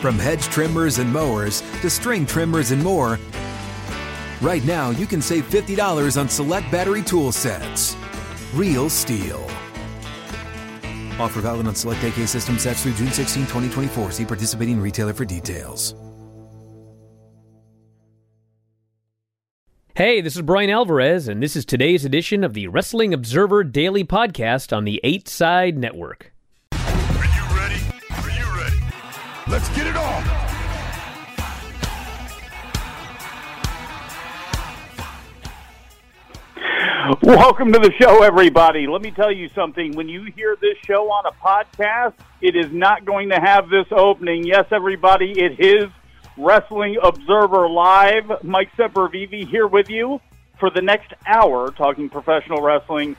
From hedge trimmers and mowers to string trimmers and more, right now you can save $50 on select battery tool sets. Real STIHL. Offer valid on select AK system sets through June 16, 2024. See participating retailer for details. Hey, this is Brian Alvarez, and this is today's edition of the Wrestling Observer Daily Podcast on the 8 Side Network. Let's get it on. Welcome to the show, everybody. Let me tell you something. When you hear this show on a podcast, it is not going to have this opening. Yes, everybody, it is Wrestling Observer Live. Mike Sempervive here with you for the next hour talking professional wrestling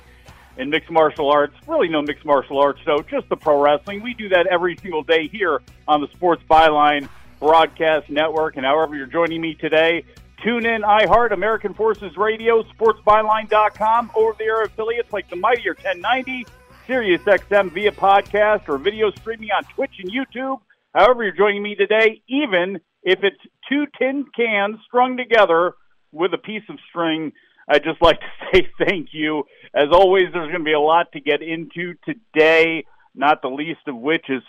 and mixed martial arts. Really, no mixed martial arts, though, just the pro wrestling. We do that every single day here on the Sports Byline Broadcast Network. And however you're joining me today, tune in iHeart, American Forces Radio, SportsByline.com, over the air affiliates like the Mightier 1090, Sirius XM via podcast, or video streaming on Twitch and YouTube. However you're joining me today, even if it's two tin cans strung together with a piece of string, I'd just like to say thank you. As always, there's going to be a lot to get into today, not the least of which is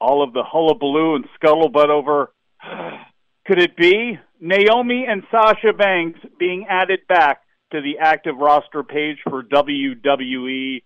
all of the hullabaloo and scuttlebutt over. Could it be Naomi and Sasha Banks being added back to the active roster page for WWE?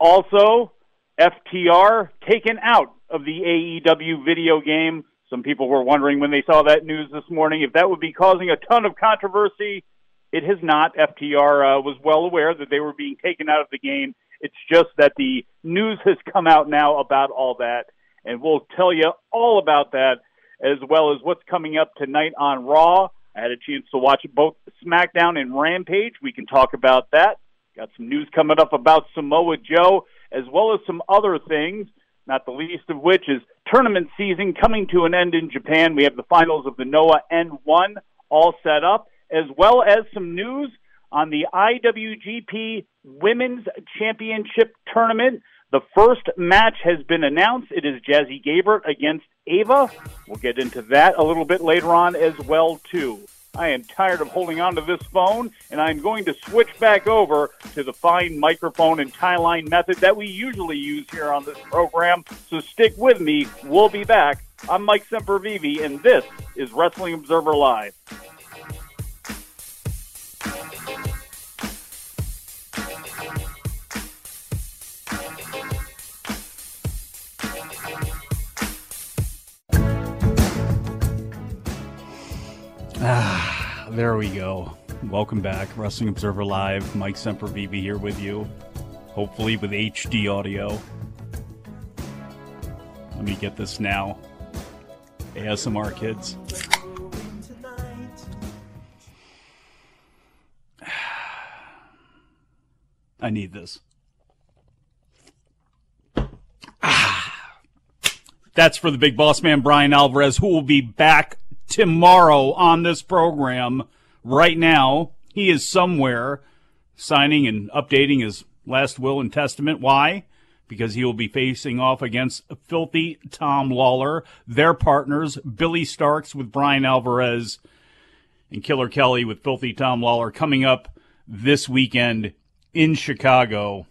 Also, FTR taken out of the AEW video game. Some people were wondering when they saw that news this morning if that would be causing a ton of controversy. It has not. FTR uh, was well aware that they were being taken out of the game. It's just that the news has come out now about all that, and we'll tell you all about that as well as what's coming up tonight on Raw. I had a chance to watch both SmackDown and Rampage. We can talk about that. Got some news coming up about Samoa Joe, as well as some other things, not the least of which is tournament season coming to an end in Japan. We have the finals of the Noah N1 all set up as well as some news on the IWGP Women's Championship Tournament. The first match has been announced. It is Jazzy Gabert against Ava. We'll get into that a little bit later on as well too. I am tired of holding on to this phone, and I'm going to switch back over to the fine microphone and tie line method that we usually use here on this program. So stick with me. We'll be back. I'm Mike Sempervive, and this is Wrestling Observer Live. Ah, there we go. Welcome back, Wrestling Observer Live. Mike Sempervive here with you, hopefully with HD audio. Let me get this now. ASMR kids. I need this. Ah. That's for the big boss man, Brian Alvarez, who will be back tomorrow on this program. Right now, he is somewhere signing and updating his last will and testament. Why? Because he will be facing off against filthy Tom Lawler, their partners, Billy Starkz with Brian Alvarez and Killer Kelly with filthy Tom Lawler coming up this weekend in Chicago.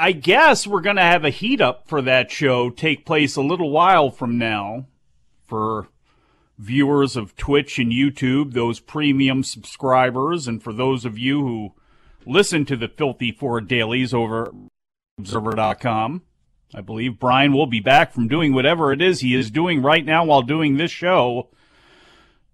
I guess we're going to have a heat up for that show take place a little while from now for viewers of Twitch and YouTube, those premium subscribers, and for those of you who listen to the Filthy Four Dailies over Observer.com. I believe Brian will be back from doing whatever it is he is doing right now while doing this show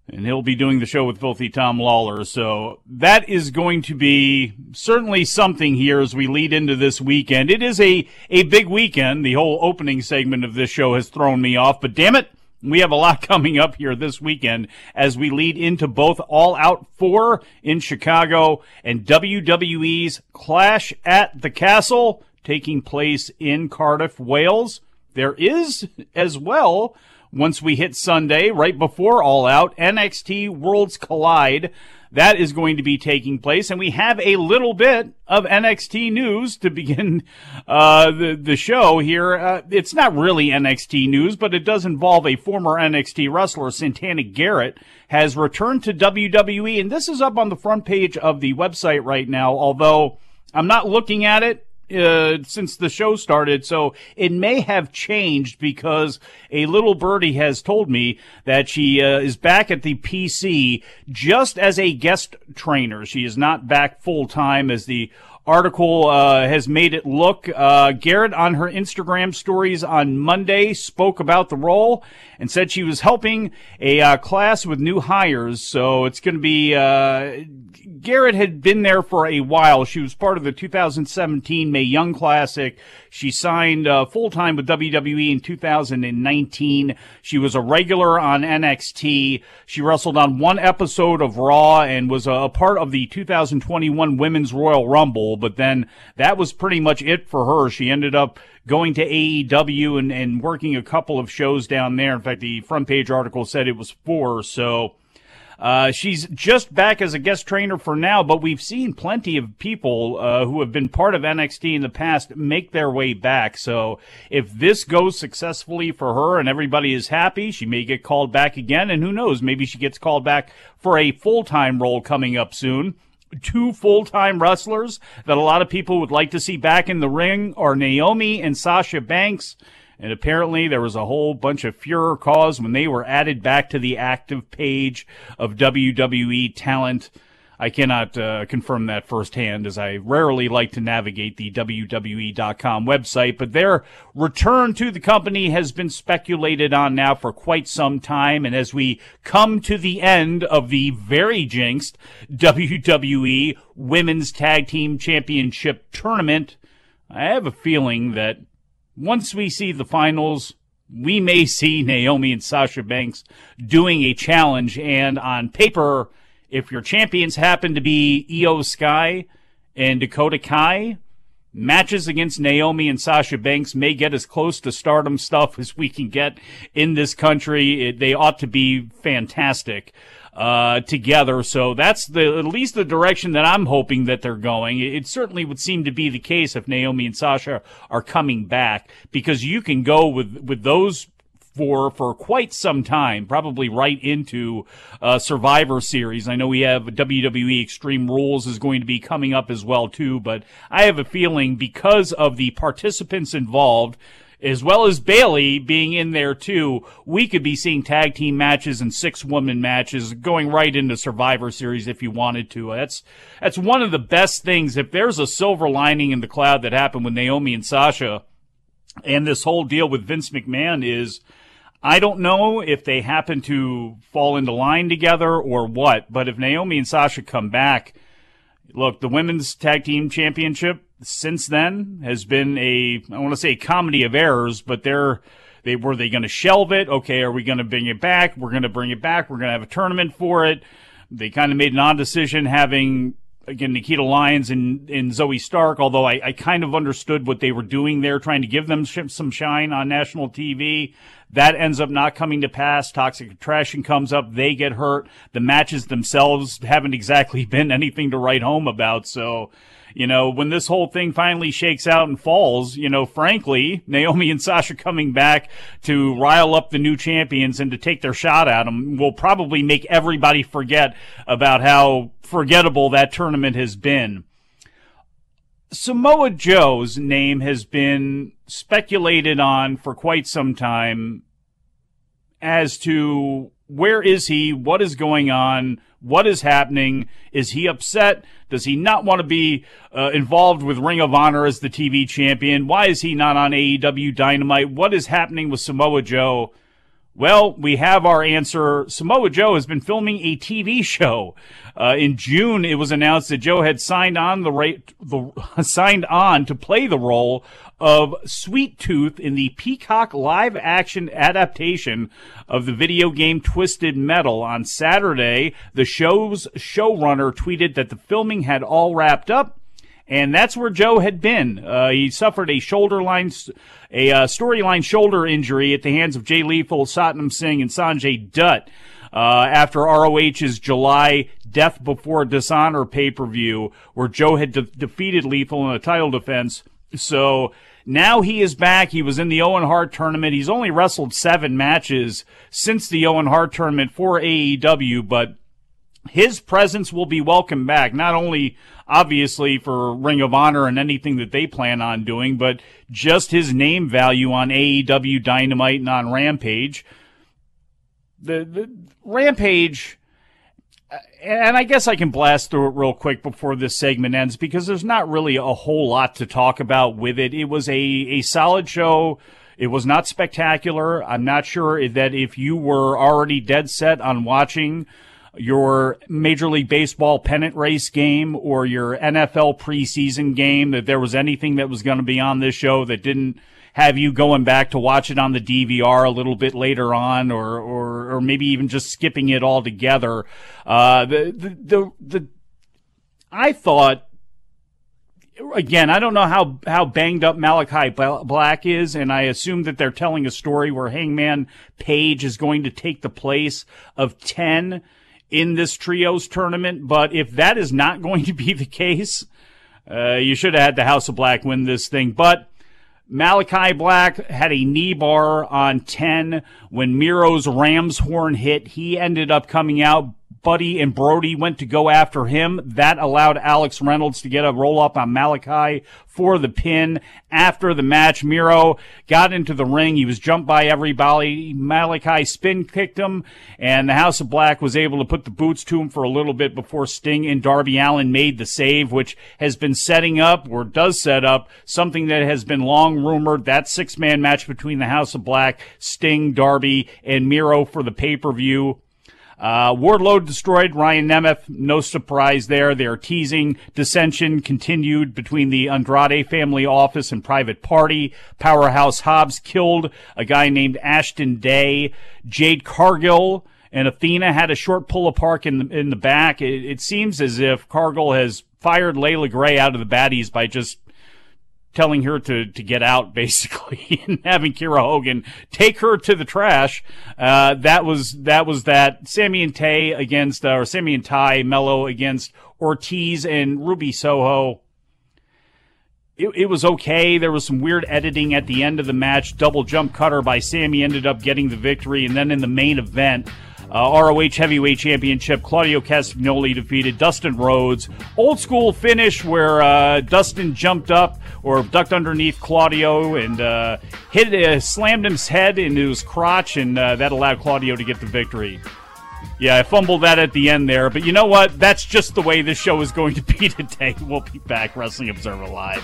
and he'll be doing the show with Filthy Tom Lawler. So that is going to be certainly something here as we lead into this weekend. It is a, a big weekend. The whole opening segment of this show has thrown me off, but damn it. We have a lot coming up here this weekend as we lead into both All Out 4 in Chicago and WWE's Clash at the Castle taking place in Cardiff, Wales. There is as well once we hit Sunday, right before All Out, NXT Worlds Collide. That is going to be taking place, and we have a little bit of NXT news to begin uh, the the show here. Uh, it's not really NXT news, but it does involve a former NXT wrestler, Santana Garrett, has returned to WWE, and this is up on the front page of the website right now. Although I'm not looking at it uh, since the show started, so it may have changed because a little birdie has told me that she uh, is back at the PC just as a guest trainer. She is not back full time as the article uh, has made it look. Uh, Garrett on her Instagram stories on Monday spoke about the role and said she was helping a uh, class with new hires. So it's going to be uh, Garrett had been there for a while. She was part of the 2017 Mae Young Classic. She signed uh, full time with WWE in 2019. She was a regular on NXT. She wrestled on one episode of Raw and was a part of the 2021 Women's Royal Rumble. But then that was pretty much it for her. She ended up going to AEW and, and working a couple of shows down there. In fact, the front page article said it was four. So uh, she's just back as a guest trainer for now, but we've seen plenty of people uh, who have been part of NXT in the past make their way back. So if this goes successfully for her and everybody is happy, she may get called back again. And who knows, maybe she gets called back for a full time role coming up soon two full-time wrestlers that a lot of people would like to see back in the ring are Naomi and Sasha Banks. And apparently there was a whole bunch of furor caused when they were added back to the active page of WWE talent. I cannot uh, confirm that firsthand as I rarely like to navigate the WWE.com website, but their return to the company has been speculated on now for quite some time. And as we come to the end of the very jinxed WWE Women's Tag Team Championship tournament, I have a feeling that once we see the finals, we may see Naomi and Sasha Banks doing a challenge. And on paper, if your champions happen to be Iyo Sky and Dakota Kai, matches against Naomi and Sasha Banks may get as close to stardom stuff as we can get in this country. It, they ought to be fantastic uh, together. So that's the at least the direction that I'm hoping that they're going. It certainly would seem to be the case if Naomi and Sasha are coming back because you can go with with those for for quite some time, probably right into uh, Survivor Series. I know we have WWE Extreme Rules is going to be coming up as well too, but I have a feeling because of the participants involved as well as Bayley being in there too, we could be seeing tag team matches and six woman matches going right into Survivor Series if you wanted to. That's that's one of the best things. If there's a silver lining in the cloud that happened with Naomi and Sasha, and this whole deal with Vince McMahon is. I don't know if they happen to fall into line together or what, but if Naomi and Sasha come back, look, the women's tag team championship since then has been a I want to say comedy of errors, but they're they were they going to shelve it? Okay, are we going to bring it back? We're going to bring it back. We're going to have a tournament for it. They kind of made an odd decision having again Nikkita Lyons and, and Zoey Stark. Although I, I kind of understood what they were doing there, trying to give them some shine on national TV. That ends up not coming to pass. Toxic attraction comes up. They get hurt. The matches themselves haven't exactly been anything to write home about. So, you know, when this whole thing finally shakes out and falls, you know, frankly, Naomi and Sasha coming back to rile up the new champions and to take their shot at them will probably make everybody forget about how forgettable that tournament has been. Samoa Joe's name has been speculated on for quite some time as to where is he, what is going on, what is happening, is he upset, does he not want to be uh, involved with Ring of Honor as the TV champion, why is he not on AEW Dynamite, what is happening with Samoa Joe? Well, we have our answer. Samoa Joe has been filming a TV show. Uh, in June, it was announced that Joe had signed on the right, the signed on to play the role of Sweet Tooth in the Peacock live action adaptation of the video game Twisted Metal. On Saturday, the show's showrunner tweeted that the filming had all wrapped up and that's where Joe had been. Uh, he suffered a shoulder line, a uh, storyline shoulder injury at the hands of Jay Lethal, Satnam Singh, and Sonjay Dutt. Uh, after ROH's July Death Before Dishonor pay per view, where Joe had de- defeated Lethal in a title defense. So now he is back. He was in the Owen Hart tournament. He's only wrestled seven matches since the Owen Hart tournament for AEW, but his presence will be welcome back, not only obviously for Ring of Honor and anything that they plan on doing, but just his name value on AEW Dynamite and on Rampage. The, the Rampage, and I guess I can blast through it real quick before this segment ends because there's not really a whole lot to talk about with it. It was a, a solid show. It was not spectacular. I'm not sure that if you were already dead set on watching your Major League Baseball pennant race game or your NFL preseason game, that there was anything that was going to be on this show that didn't have you going back to watch it on the DVR a little bit later on, or or, or maybe even just skipping it altogether. Uh, the, the the the I thought again, I don't know how, how banged up Malakai Black is, and I assume that they're telling a story where Hangman Page is going to take the place of 10 in this trios tournament. But if that is not going to be the case, uh, you should have had the House of Black win this thing. But Malakai Black had a knee bar on 10 when Miro's Ram's horn hit. He ended up coming out Buddy and Brody went to go after him. That allowed Alex Reynolds to get a roll up on Malakai for the pin. After the match, Miro got into the ring. He was jumped by everybody. Malakai spin kicked him, and the House of Black was able to put the boots to him for a little bit before Sting and Darby Allin made the save, which has been setting up or does set up something that has been long rumored. That six man match between the House of Black, Sting, Darby, and Miro for the pay per view. Uh, Wardlow destroyed Ryan Nemeth. No surprise there. They're teasing dissension continued between the Andrade family office and private party. Powerhouse Hobbs killed a guy named Ashton Day. Jade Cargill and Athena had a short pull apart in the, in the back. It, it seems as if Cargill has fired Leila Grey out of the baddies by just telling her to, to get out basically and having Kiera Hogan take her to the trash. Uh, that was, that was that Sammy and Tay against, uh, or Sammy and Ty Melo against Ortiz and Ruby Soho. It, it, was okay. There was some weird editing at the end of the match. Double jump cutter by Sammy ended up getting the victory. And then in the main event, uh, ROH Heavyweight Championship, Claudio Castagnoli defeated Dustin Rhodes. Old school finish where uh, Dustin jumped up or ducked underneath Claudio and uh, hit, uh, slammed his head into his crotch, and uh, that allowed Claudio to get the victory. Yeah, I fumbled that at the end there, but you know what? That's just the way this show is going to be today. We'll be back, Wrestling Observer Live.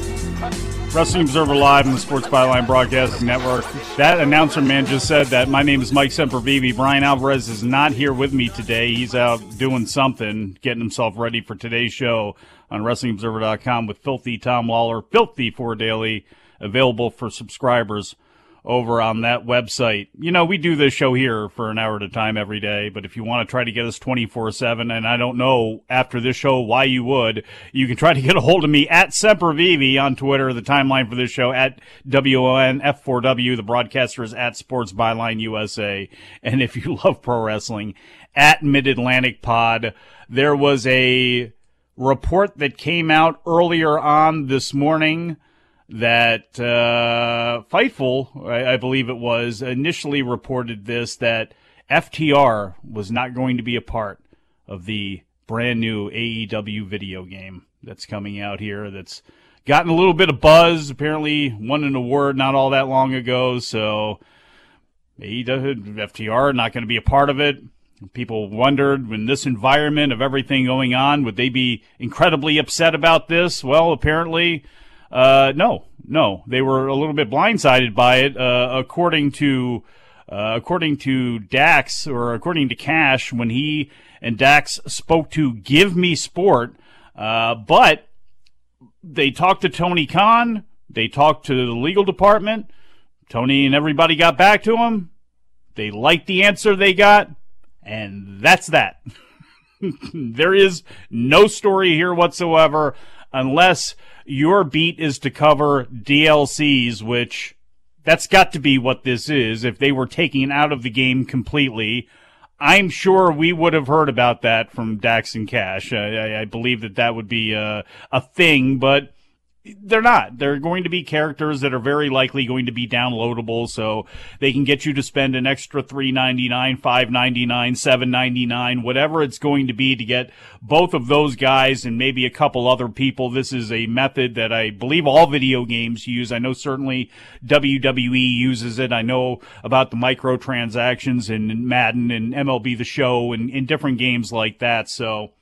Wrestling Observer Live on the Sports Byline Broadcasting Network. That announcer man just said that my name is Mike Sempervive. Brian Alvarez is not here with me today. He's out doing something, getting himself ready for today's show on WrestlingObserver.com with Filthy Tom Lawler, Filthy Four Daily, available for subscribers over on that website. You know, we do this show here for an hour at a time every day, but if you want to try to get us 24 7, and I don't know after this show why you would, you can try to get a hold of me at Sempervivi on Twitter, the timeline for this show at WONF4W, the broadcaster is at Sports Byline USA. And if you love pro wrestling, at Mid Atlantic Pod, there was a report that came out earlier on this morning that uh, Fightful, I, I, believe it was, initially reported this that FTR was not going to be a part of the brand new AEW video game that's coming out here. That's gotten a little bit of buzz. Apparently, won an award not all that long ago. So AEW, FTR, not going to be a part of it. People wondered in this environment of everything going on, would they be incredibly upset about this? Well, apparently uh, no, no, they were a little bit blindsided by it, uh, according to uh, according to Dax or according to Cash when he and Dax spoke to Give Me Sport, uh, but they talked to Tony Khan, they talked to the legal department. Tony and everybody got back to him. They liked the answer they got, and that's that. there is no story here whatsoever unless your beat is to cover DLCs, which that's got to be what this is. If they were taken out of the game completely, I'm sure we would have heard about that from Dax and Cash. I, I believe that that would be a, a thing, but they're not. They're going to be characters that are very likely going to be downloadable, so they can get you to spend an extra three ninety nine, five ninety nine, seven ninety nine, whatever it's going to be to get both of those guys and maybe a couple other people. This is a method that I believe all video games use. I know certainly WWE uses it. I know about the microtransactions in Madden and MLB The Show and in different games like that. So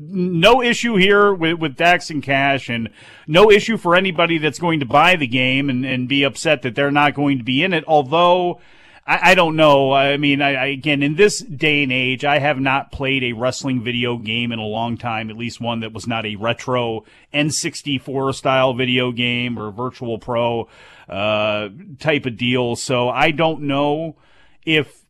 no issue here with, with Dax and Cash, and no issue for anybody that's going to buy the game and, and be upset that they're not going to be in it. Although, I, I don't know. I mean, I, I, again, in this day and age, I have not played a wrestling video game in a long time, at least one that was not a retro N64 style video game or Virtual Pro uh, type of deal. So I don't know if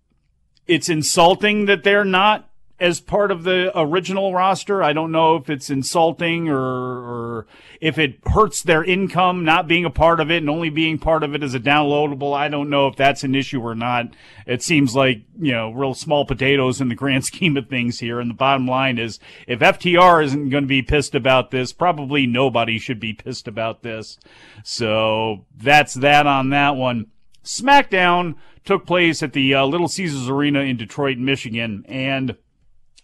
it's insulting that they're not as part of the original roster. I don't know if it's insulting or, or if it hurts their income not being a part of it and only being part of it as a downloadable. I don't know if that's an issue or not. It seems like, you know, real small potatoes in the grand scheme of things here. And the bottom line is if FTR isn't going to be pissed about this, probably nobody should be pissed about this. So that's that on that one. SmackDown took place at the uh, Little Caesars Arena in Detroit, Michigan, and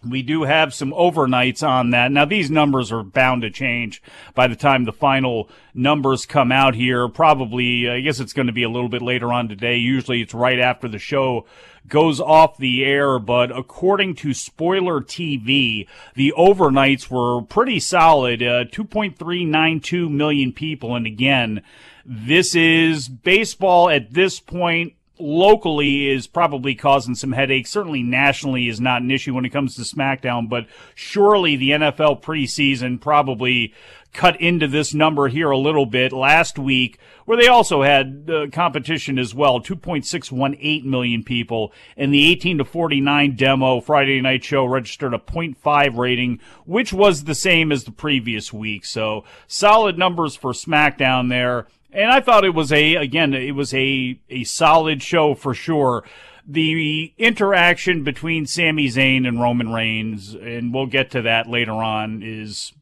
We do have some overnights on that. Now, these numbers are bound to change by the time the final numbers come out here. Probably, I guess it's going to be a little bit later on today. Usually it's right after the show goes off the air, but according to Spoiler TV, the overnights were pretty solid. Uh, 2.392 million people. And again, this is baseball at this point locally is probably causing some headaches. Certainly nationally is not an issue when it comes to SmackDown, but surely the NFL preseason probably cut into this number here a little bit last week, where they also had uh, competition as well 2.618 million people. And the 18 to 49 demo Friday night show registered a 0.5 rating, which was the same as the previous week. So solid numbers for SmackDown there. And I thought it was a, again, it was a, a solid show for sure. The interaction between Sami Zayn and Roman Reigns, and we'll get to that later on, is,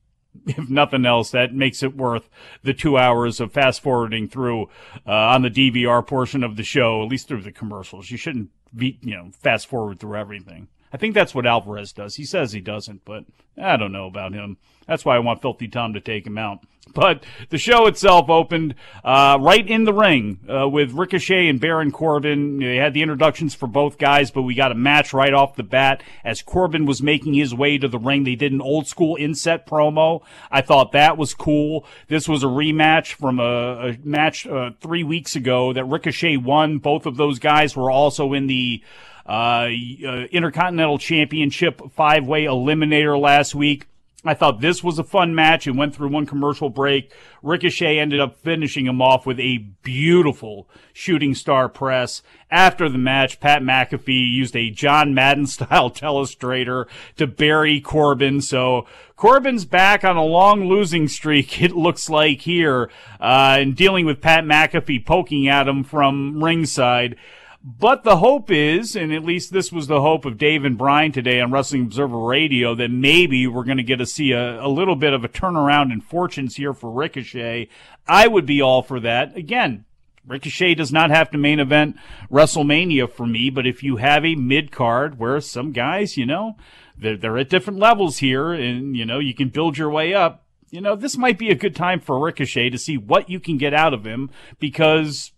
if nothing else, that makes it worth the two hours of fast forwarding through uh, on the DVR portion of the show, at least through the commercials. You shouldn't be, you know, fast forward through everything. I think that's what Alvarez does. He says he doesn't, but I don't know about him. That's why I want Filthy Tom to take him out. But the show itself opened uh, right in the ring uh, with Ricochet and Baron Corbin. They had the introductions for both guys, but we got a match right off the bat as Corbin was making his way to the ring. They did an old school inset promo. I thought that was cool. This was a rematch from a, a match uh, three weeks ago that Ricochet won. Both of those guys were also in the uh, uh, Intercontinental Championship five way eliminator last week. I thought this was a fun match. It went through one commercial break. Ricochet ended up finishing him off with a beautiful shooting star press. After the match, Pat McAfee used a John Madden style telestrator to bury Corbin. So Corbin's back on a long losing streak, it looks like here, uh, and dealing with Pat McAfee poking at him from ringside. But the hope is, and at least this was the hope of Dave and Brian today on Wrestling Observer Radio, that maybe we're going to get to see a, a little bit of a turnaround in fortunes here for Ricochet. I would be all for that. Again, Ricochet does not have to main event WrestleMania for me, but if you have a mid card where some guys, you know, they're, they're at different levels here and, you know, you can build your way up, you know, this might be a good time for Ricochet to see what you can get out of him because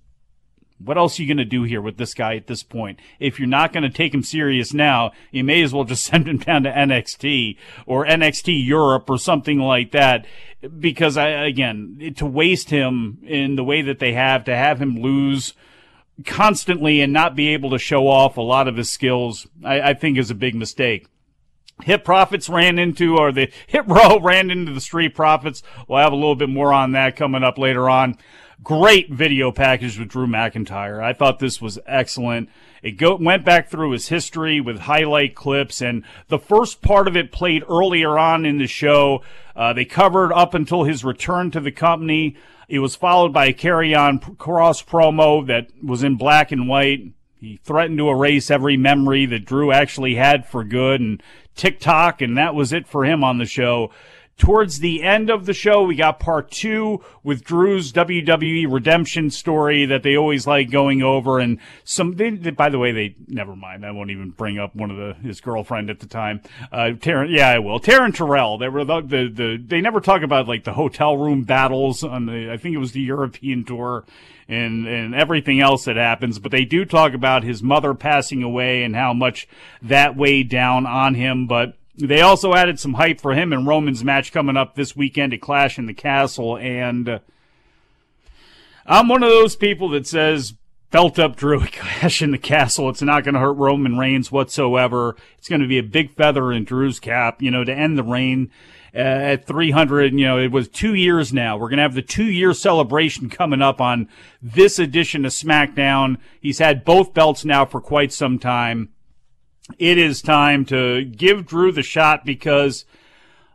what else are you going to do here with this guy at this point? If you're not going to take him serious now, you may as well just send him down to NXT or NXT Europe or something like that. Because I, again, to waste him in the way that they have, to have him lose constantly and not be able to show off a lot of his skills, I, I think is a big mistake. Hit Profits ran into, or the Hit Row ran into the Street Profits. We'll have a little bit more on that coming up later on. Great video package with Drew McIntyre. I thought this was excellent. It go, went back through his history with highlight clips, and the first part of it played earlier on in the show. Uh, they covered up until his return to the company. It was followed by a Karrion Kross promo that was in black and white. He threatened to erase every memory that Drew actually had for good and TikTok, and that was it for him on the show. Towards the end of the show, we got part two with Drew's WWE redemption story that they always like going over. And some, they, they, by the way, they never mind. I won't even bring up one of the his girlfriend at the time. Uh, Taryn, yeah, I will. Taryn Terrell. They were the, the, the they never talk about like the hotel room battles on the I think it was the European tour and and everything else that happens. But they do talk about his mother passing away and how much that weighed down on him. But they also added some hype for him and Roman's match coming up this weekend at Clash in the Castle. And uh, I'm one of those people that says belt up Drew at Clash in the Castle. It's not going to hurt Roman Reigns whatsoever. It's going to be a big feather in Drew's cap, you know, to end the reign. Uh, at 300, you know, it was two years now. We're going to have the two year celebration coming up on this edition of SmackDown. He's had both belts now for quite some time it is time to give Drew the shot because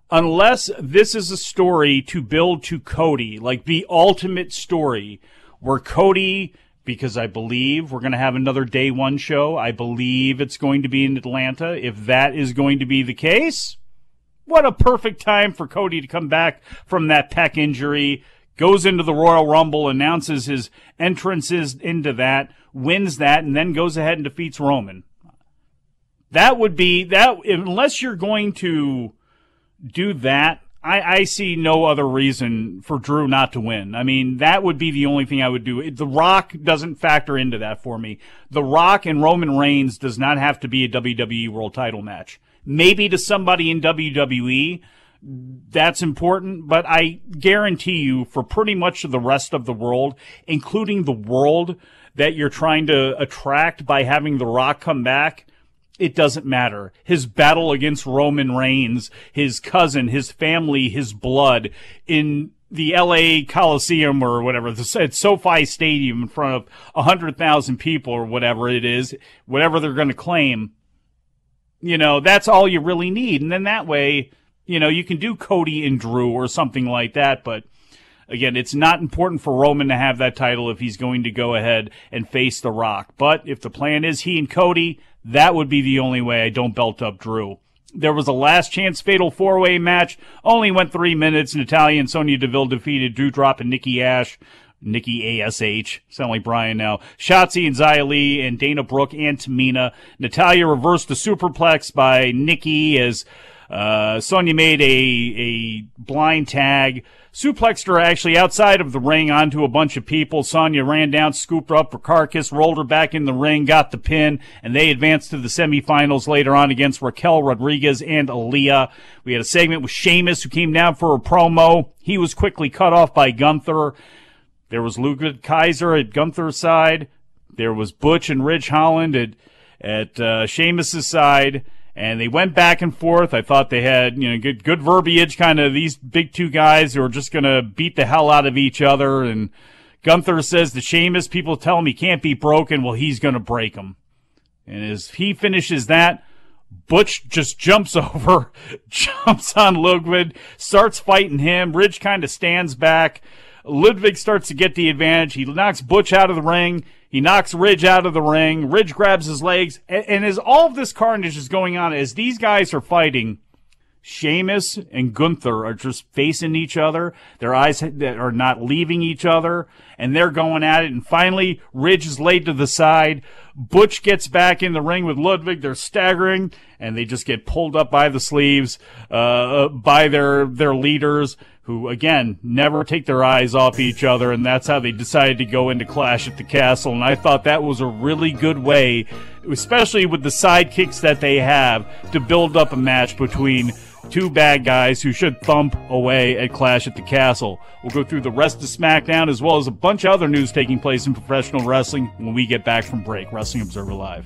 unless this is a story to build to Cody, like the ultimate story where Cody, because I believe we're going to have another day one show. I believe it's going to be in Atlanta. If that is going to be the case, what a perfect time for Cody to come back from that pec injury, goes into the Royal Rumble, announces his entrances into that, wins that, and then goes ahead and defeats Roman That would be that unless you're going to do that. I, I see no other reason for Drew not to win. I mean, that would be the only thing I would do. The Rock doesn't factor into that for me. The Rock and Roman Reigns does not have to be a WWE World Title match. Maybe to somebody in WWE, that's important, but I guarantee you for pretty much the rest of the world, including the world that you're trying to attract by having The Rock come back, it doesn't matter. His battle against Roman Reigns, his cousin, his family, his blood in the LA Coliseum or whatever, at SoFi Stadium in front of 100,000 people or whatever it is, whatever they're going to claim, you know, that's all you really need. And then that way, you know, you can do Cody and Drew or something like that, but again, it's not important for Roman to have that title if he's going to go ahead and face The Rock. But if the plan is he and Cody, that would be the only way I don't belt up Drew. There was a last chance fatal four way match, only went three minutes. Natalya and Sonya Deville defeated Doudrop and Nikki Ash. Nikki ASH, sound like Brian now. Shotzi and Xia Li and Dana Brooke and Tamina. Natalya reversed the superplex by Nikki as uh, Sonya made a a blind tag suplexed her actually outside of the ring onto a bunch of people. Sonya ran down, scooped her up for Carcass, rolled her back in the ring, got the pin, and they advanced to the semifinals later on against Raquel Rodriguez and Aliyah. We had a segment with Sheamus who came down for a promo. He was quickly cut off by Gunther. There was Ludwig Kaiser at Gunther's side. There was Butch and Ridge Holland at, at uh, Sheamus's side and they went back and forth. I thought they had, you know, good, good verbiage, kind of these big two guys who are just going to beat the hell out of each other. And Gunther says to Sheamus, people tell him he can't be broken. Well, he's going to break him. And as he finishes that, Butch just jumps over, jumps on Ludwig, starts fighting him. Ridge kind of stands back. Ludwig starts to get the advantage. He knocks Butch out of the ring. He knocks Ridge out of the ring. Ridge grabs his legs. And, and as all of this carnage is going on, as these guys are fighting, Sheamus and Gunther are just facing each other. Their eyes that are not leaving each other, and they're going at it. And finally, Ridge is laid to the side. Butch gets back in the ring with Ludwig. They're staggering, and they just get pulled up by the sleeves uh, by their their leaders who again never take their eyes off each other, and that's how they decided to go into Clash at the Castle. And I thought that was a really good way, especially with the sidekicks that they have, to build up a match between two bad guys who should thump away at Clash at the Castle. We'll go through the rest of SmackDown as well as a bunch of other news taking place in professional wrestling when we get back from break. Wrestling Observer Live.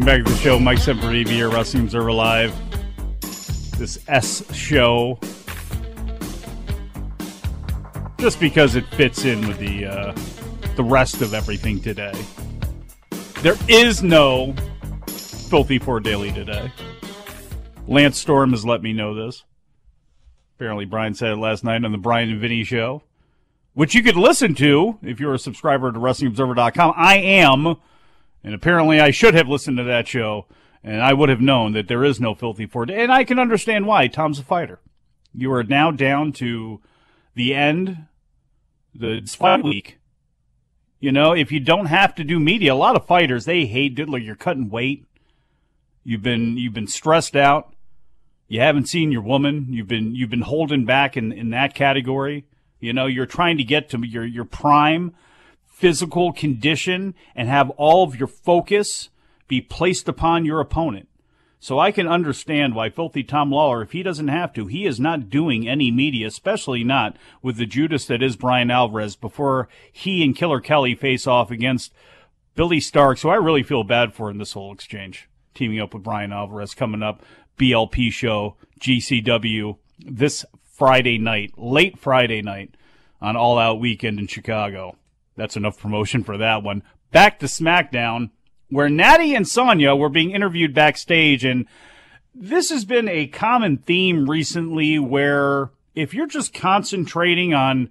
Welcome back to the show. Mike Sempervive here, Wrestling Observer Live. This S show. Just because it fits in with the uh, the rest of everything today. There is no Filthy Four Daily today. Lance Storm has let me know this. Apparently, Brian said it last night on the Brian and Vinny show, which you could listen to if you're a subscriber to WrestlingObserver.com. I am, and apparently I should have listened to that show, and I would have known that there is no Filthy Four And I can understand why. Tom's a fighter. You are now down to the end, the fight week. You know, if you don't have to do media, a lot of fighters they hate it. Like you're cutting weight. You've been you've been stressed out. You haven't seen your woman. You've been you've been holding back in, in that category. You know, you're trying to get to your your prime physical condition and have all of your focus be placed upon your opponent. So I can understand why Filthy Tom Lawler, if he doesn't have to, he is not doing any media, especially not with the Judas that is Brian Alvarez before he and Killer Kelly face off against Billy Stark. So I really feel bad for in this whole exchange. Teaming up with Brian Alvarez coming up, BLP show, GCW this Friday night, late Friday night on All Out Weekend in Chicago. That's enough promotion for that one. Back to SmackDown where Natty and Sonya were being interviewed backstage. And this has been a common theme recently where if you're just concentrating on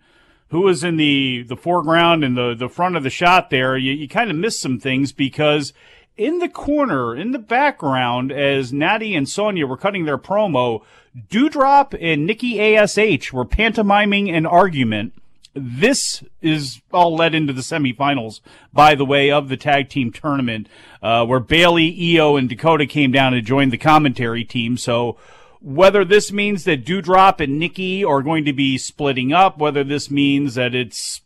who is in the, the foreground and the, the front of the shot there, you, you kind of miss some things because in the corner, in the background, as Natty and Sonya were cutting their promo, Doudrop and Nikki ASH were pantomiming an argument this is all led into the semifinals, by the way, of the tag team tournament, uh, where Bayley, Iyo, and Dakota came down to join the commentary team. So whether this means that Doudrop and Nikki are going to be splitting up, whether this means that it's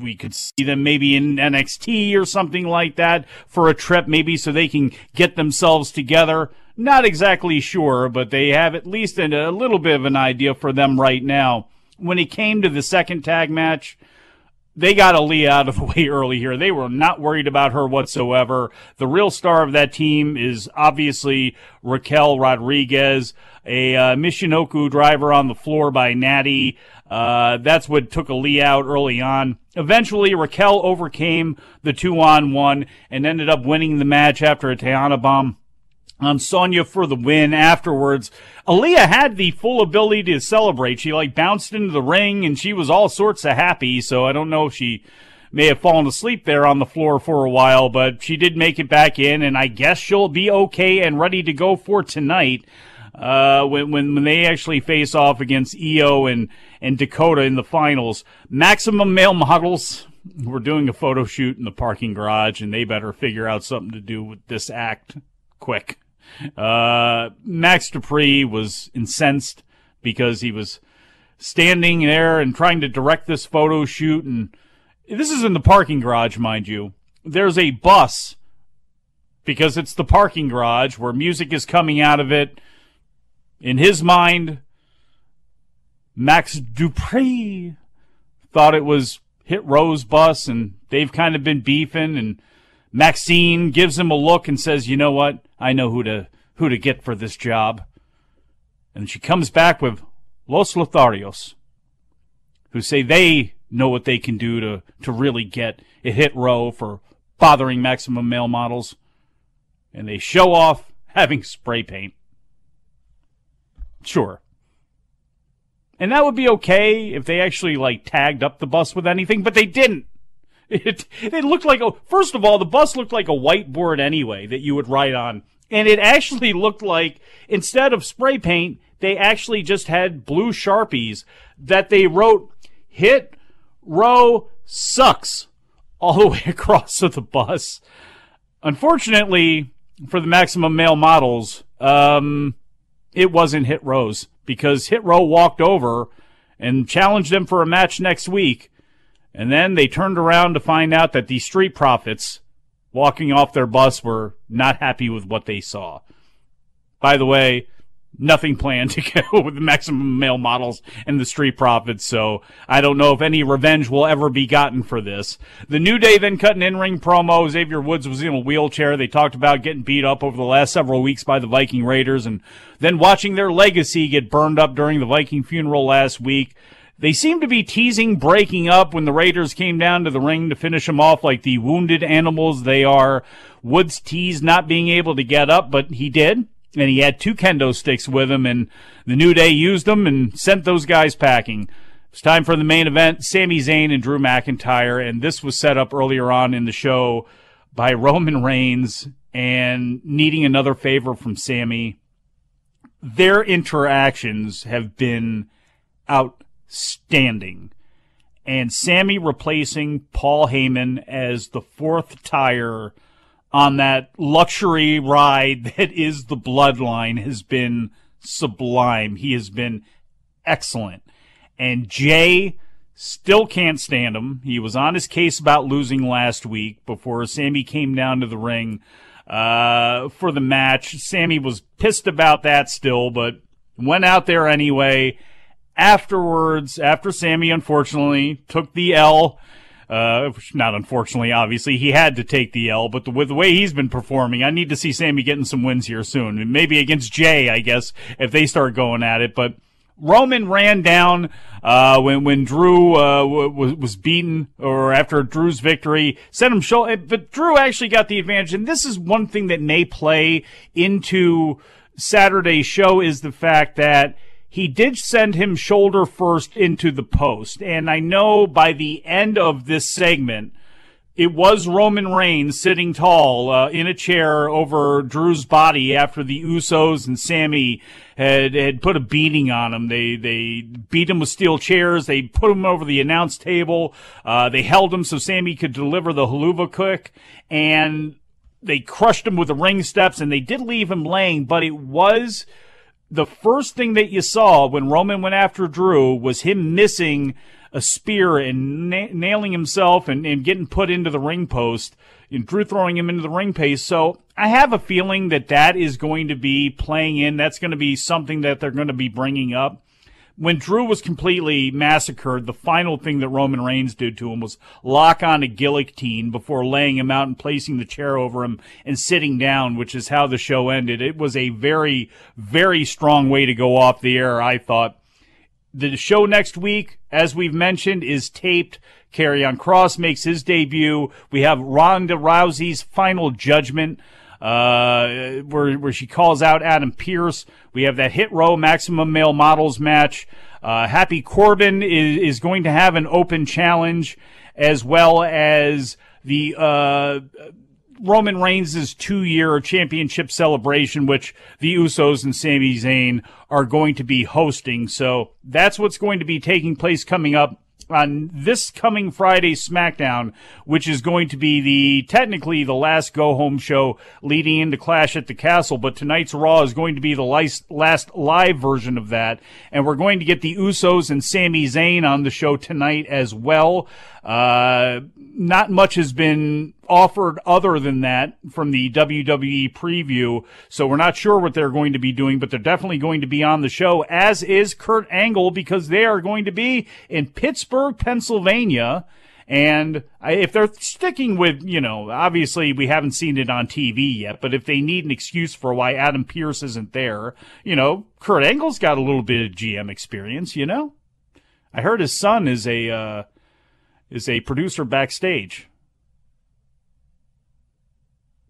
we could see them maybe in NXT or something like that for a trip, maybe so they can get themselves together. Not exactly sure, but they have at least a little bit of an idea for them right now when it came to the second tag match, they got Aliyah out of the way early here. They were not worried about her whatsoever. The real star of that team is obviously Raquel Rodriguez, a uh, driver on the floor by Natty. Uh, that's what took Aliyah out early on. Eventually, Raquel overcame the two on one and ended up winning the match after a Tejana bomb on Sonya for the win afterwards. Aliyah had the full ability to celebrate. She like bounced into the ring and she was all sorts of happy. So I don't know if she may have fallen asleep there on the floor for a while, but she did make it back in and I guess she'll be okay and ready to go for tonight. Uh, when, when, when they actually face off against Iyo and, and Dakota in the finals. Maximum male models, we're doing a photo shoot in the parking garage and they better figure out something to do with this act quick. Uh, Max Dupri was incensed because he was standing there and trying to direct this photo shoot. And this is in the parking garage, mind you. There's a bus because it's the parking garage where music is coming out of it. In his mind, Max Dupri thought it was Hit Row's bus, and they've kind of been beefing. And Maxxine gives him a look and says, "You know what? I know who to who to get for this job. And she comes back with Los Lotharios, who say they know what they can do to, to really get a hit row for bothering maximum male models. And they show off having spray paint. Sure. And that would be okay if they actually like tagged up the bus with anything, but they didn't. It it looked like a first of all, the bus looked like a whiteboard anyway that you would write on and it actually looked like instead of spray paint, they actually just had blue sharpies that they wrote hit row sucks all the way across of the bus. Unfortunately, for the maximum male models, um, it wasn't Hit Row's because Hit Row walked over and challenged them for a match next week. And then they turned around to find out that the Street Profits walking off their bus were not happy with what they saw. By the way, nothing planned to go with the maximum male models and the street profits, so I don't know if any revenge will ever be gotten for this. The New Day then cut an in-ring promo. Xavier Woods was in a wheelchair. They talked about getting beat up over the last several weeks by the Viking Raiders and then watching their legacy get burned up during the Viking funeral last week. They seem to be teasing breaking up when the Raiders came down to the ring to finish them off like the wounded animals they are. Woods teased not being able to get up, but he did. And he had two kendo sticks with him, and the New Day used them and sent those guys packing. It's time for the main event Sami Zayn and Drew McIntyre. And this was set up earlier on in the show by Roman Reigns and needing another favor from Sami. Their interactions have been outstanding. And Sami replacing Paul Heyman as the fourth tire on that luxury ride that is the bloodline has been sublime. He has been excellent. And Jey still can't stand him. He was on his case about losing last week before Sami came down to the ring uh, for the match. Sami was pissed about that still, but went out there anyway. Afterwards, after Sami unfortunately took the L, uh, not unfortunately, obviously, he had to take the L, but the, with the way he's been performing, I need to see Sami getting some wins here soon. Maybe against Jey, I guess, if they start going at it, but Roman ran down uh, when when Drew uh, was was beaten, or after Drew's victory, sent him show. But Drew actually got the advantage, and this is one thing that may play into Saturday's show is the fact that he did send him shoulder first into the post, and I know by the end of this segment it was Roman Reigns sitting tall uh, in a chair over Drew's body after the Usos and Sami had had put a beating on him. They they beat him with steel chairs. They put him over the announce table. Uh, they held him so Sami could deliver the Helluva Kick, and they crushed him with the ring steps. And they did leave him laying, but it was the first thing that you saw when Roman went after Drew was him missing a spear and na- nailing himself and, and getting put into the ring post and Drew throwing him into the ring pace. So I have a feeling that that is going to be playing in. That's going to be something that they're going to be bringing up. When Drew was completely massacred, the final thing that Roman Reigns did to him was lock on a guillotine before laying him out and placing the chair over him and sitting down, which is how the show ended. It was a very, very strong way to go off the air, I thought. The show next week, as we've mentioned, is taped. Karrion Kross makes his debut. We have Ronda Rousey's final judgment, uh, where, where she calls out Adam Pearce. We have that hit row maximum male models match. Uh, Happy Corbin is, is going to have an open challenge as well as the, uh, Roman Reigns' two year championship celebration, which the Usos and Sami Zayn are going to be hosting. So that's what's going to be taking place coming up on this coming Friday SmackDown, which is going to be the technically the last go home show leading into Clash at the Castle. But tonight's Raw is going to be the last, live version of that. And we're going to get the Usos and Sami Zayn on the show tonight as well. Uh, not much has been offered other than that from the WWE preview. So we're not sure what they're going to be doing, but they're definitely going to be on the show, as is Kurt Angle, because they are going to be in Pittsburgh, Pennsylvania. And if they're sticking with, you know, obviously we haven't seen it on TV yet, but if they need an excuse for why Adam Pearce isn't there, you know, Kurt Angle's got a little bit of GM experience, you know? I heard his son is a, uh, is a producer backstage.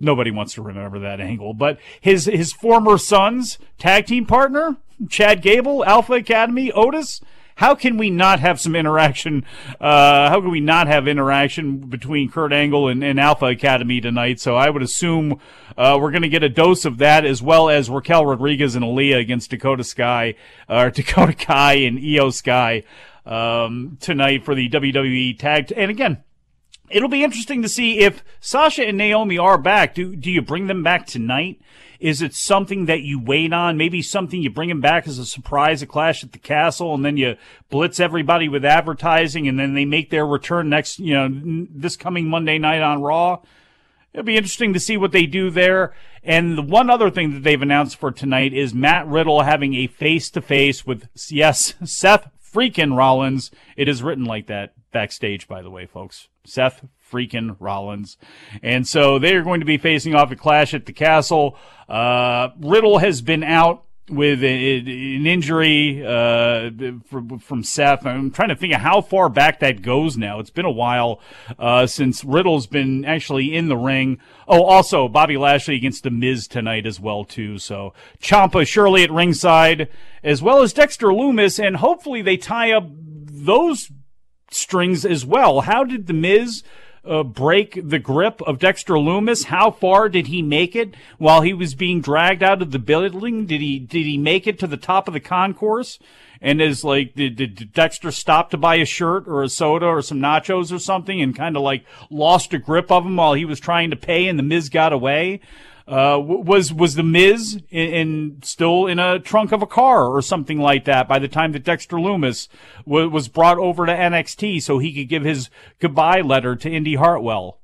Nobody wants to remember that angle, but his his former son's tag team partner, Chad Gable, Alpha Academy, Otis. How can we not have some interaction? Uh, how can we not have interaction between Kurt Angle and, and Alpha Academy tonight? So I would assume uh, we're going to get a dose of that as well as Raquel Rodriguez and Aliyah against Dakota Sky, or Dakota Kai and Iyo Sky um, tonight for the WWE tag. And again, it'll be interesting to see if Sasha and Naomi are back. Do do you bring them back tonight? Is it something that you wait on? Maybe something you bring them back as a surprise, a clash at the castle, and then you blitz everybody with advertising, and then they make their return next, you know, this coming Monday night on Raw. It'll be interesting to see what they do there. And the one other thing that they've announced for tonight is Matt Riddle having a face to face with, yes, Seth freaking Rollins. It is written like that backstage, by the way, folks. Seth freaking Rollins. And so they are going to be facing off a clash at the castle. Uh, Riddle has been out with an injury uh, from, from Seth. I'm trying to think of how far back that goes now. It's been a while uh, since Riddle's been actually in the ring. Oh, also Bobby Lashley against The Miz tonight as well too. So Ciampa surely at ringside, as well as Dexter Lumis, and hopefully they tie up those strings as well. How did The Miz? Uh, break the grip of Dexter Lumis? How far did he make it while he was being dragged out of the building? Did he did he make it to the top of the concourse? And is like did, did Dexter stop to buy a shirt or a soda or some nachos or something and kind of like lost a grip of him while he was trying to pay and the Miz got away? Uh, was was the Miz in, in, still in a trunk of a car or something like that by the time that Dexter Lumis w- was brought over to NXT so he could give his goodbye letter to Indi Hartwell?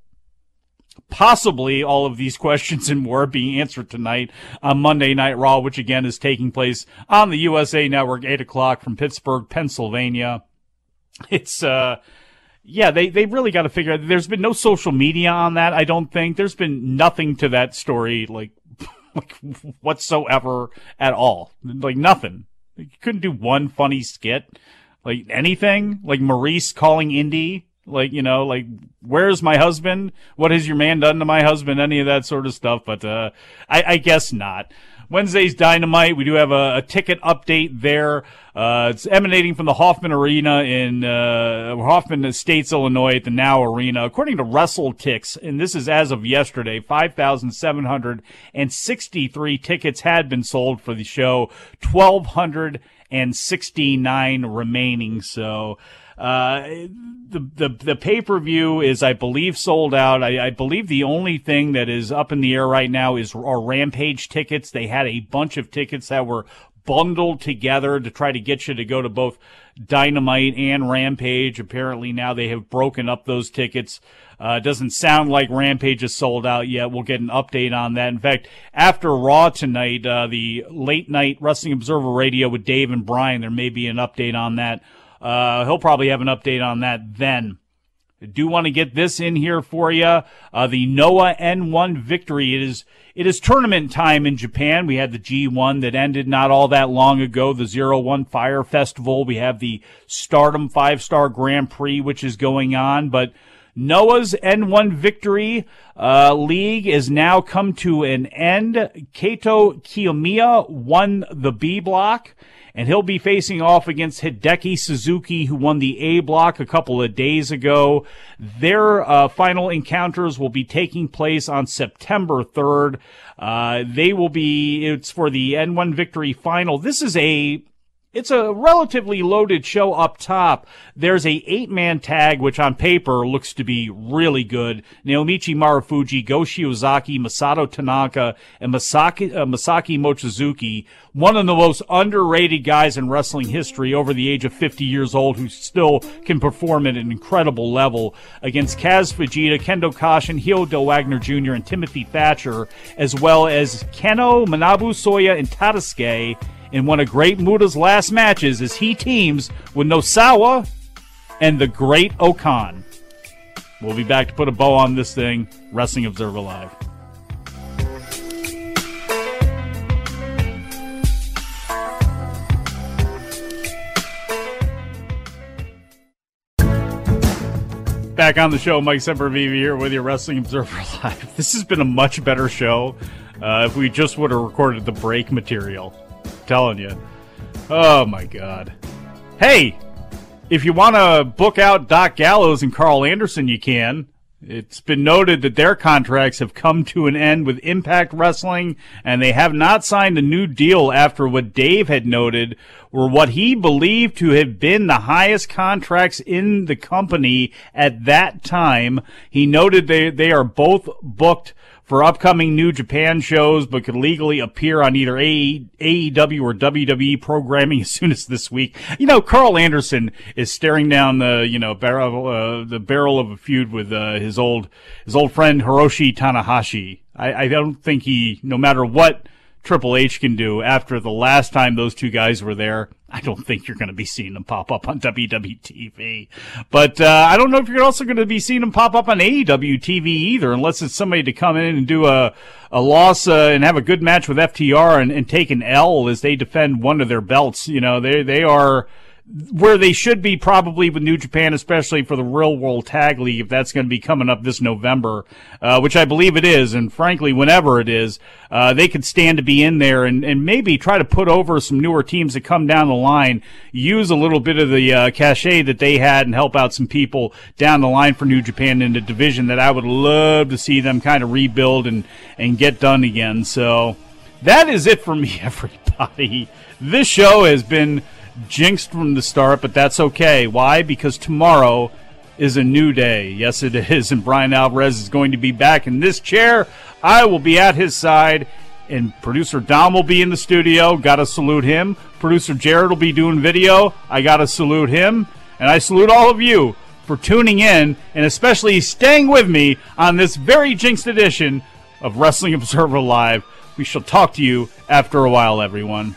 Possibly all of these questions and more being answered tonight on Monday Night Raw, which again is taking place on the USA Network, eight o'clock from Pittsburgh, Pennsylvania. It's uh yeah, they, they really got to figure out. There's been no social media on that, I don't think. There's been nothing to that story, like, like whatsoever at all. Like, nothing. You couldn't do one funny skit. Like, anything. Like, Maurice calling Indi. Like, you know, like, where's my husband? What has your man done to my husband? Any of that sort of stuff. But, uh, I, I guess not. Wednesday's Dynamite. We do have a, a ticket update there. Uh, it's emanating from the Hoffman Arena in uh, Hoffman Estates, Illinois, at the Now Arena. According to Russell WrestleTix, and this is as of yesterday, 5,763 tickets had been sold for the show, 1,269 remaining. So, uh, the the the pay per view is, I believe, sold out. I, I, believe the only thing that is up in the air right now is our Rampage tickets. They had a bunch of tickets that were bundled together to try to get you to go to both Dynamite and Rampage. Apparently now they have broken up those tickets. Uh, doesn't sound like Rampage is sold out yet. We'll get an update on that. In fact, after Raw tonight, uh, the late night Wrestling Observer Radio with Dave and Brian, there may be an update on that uh, he'll probably have an update on that then. Do want to get this in here for you. Uh, the Noah N1 victory. It is it is tournament time in Japan. We had the G1 that ended not all that long ago. The Zero One Fire Festival. We have the Stardom Five Star Grand Prix, which is going on, but. Noah's N1 Victory uh, League is now come to an end. Kaito Kiyomiya won the B block and he'll be facing off against Hideki Suzuki, who won the A block a couple of days ago. Their uh, final encounters will be taking place on September 3rd. Uh, they will be, it's for the N1 Victory Final. This is a it's a relatively loaded show up top. There's a eight man tag, which on paper looks to be really good. Naomichi Marufuji, Go Shiozaki, Masato Tanaka, and Masaki, uh, Masaki Mochizuki. One of the most underrated guys in wrestling history over the age of 50 years old who still can perform at an incredible level against Kaz Fujita, Kendo Kashin, Hyodo Wagner Jr., and Timothy Thatcher, as well as Kenoh, Manabu Soya, and Tadasuke in one of Great Muta's last matches as he teams with Nosawa and the Great O-Khan. We'll be back to put a bow on this thing. Wrestling Observer Live. Back on the show, Mike Sempervive here with your Wrestling Observer Live. This has been a much better show uh, if we just would have recorded the break material telling you. Oh my god. Hey, if you want to book out Doc Gallows and Karl Anderson, you can. It's been noted that their contracts have come to an end with Impact Wrestling, and they have not signed a new deal after what Dave had noted were what he believed to have been the highest contracts in the company at that time. He noted they, they are both booked for upcoming New Japan shows, but could legally appear on either AEW or WWE programming as soon as this week. You know, Karl Anderson is staring down the you know barrel uh, the barrel of a feud with uh, his old his old friend Hiroshi Tanahashi. I, I don't think he, no matter what Triple H can do after the last time those two guys were there, I don't think you're going to be seeing them pop up on WWTV. But uh, I don't know if you're also going to be seeing them pop up on AEW TV either, unless it's somebody to come in and do a a loss uh, and have a good match with FTR and, and take an L as they defend one of their belts. You know, they they are where they should be probably with New Japan, especially for the Real World Tag League, if that's going to be coming up this November, uh, which I believe it is, and frankly, whenever it is, uh, they could stand to be in there and, and maybe try to put over some newer teams that come down the line, use a little bit of the uh, cachet that they had, and help out some people down the line for New Japan in a division that I would love to see them kind of rebuild and and get done again. So that is it for me, everybody. This show has been jinxed from the start, but that's okay. Why? Because tomorrow is a new day. Yes, it is. And Brian Alvarez is going to be back in this chair. I will be at his side. And producer Dom will be in the studio. Got to salute him. Producer Jared will be doing video. I got to salute him. And I salute all of you for tuning in and especially staying with me on this very jinxed edition of Wrestling Observer Live. We shall talk to you after a while, everyone.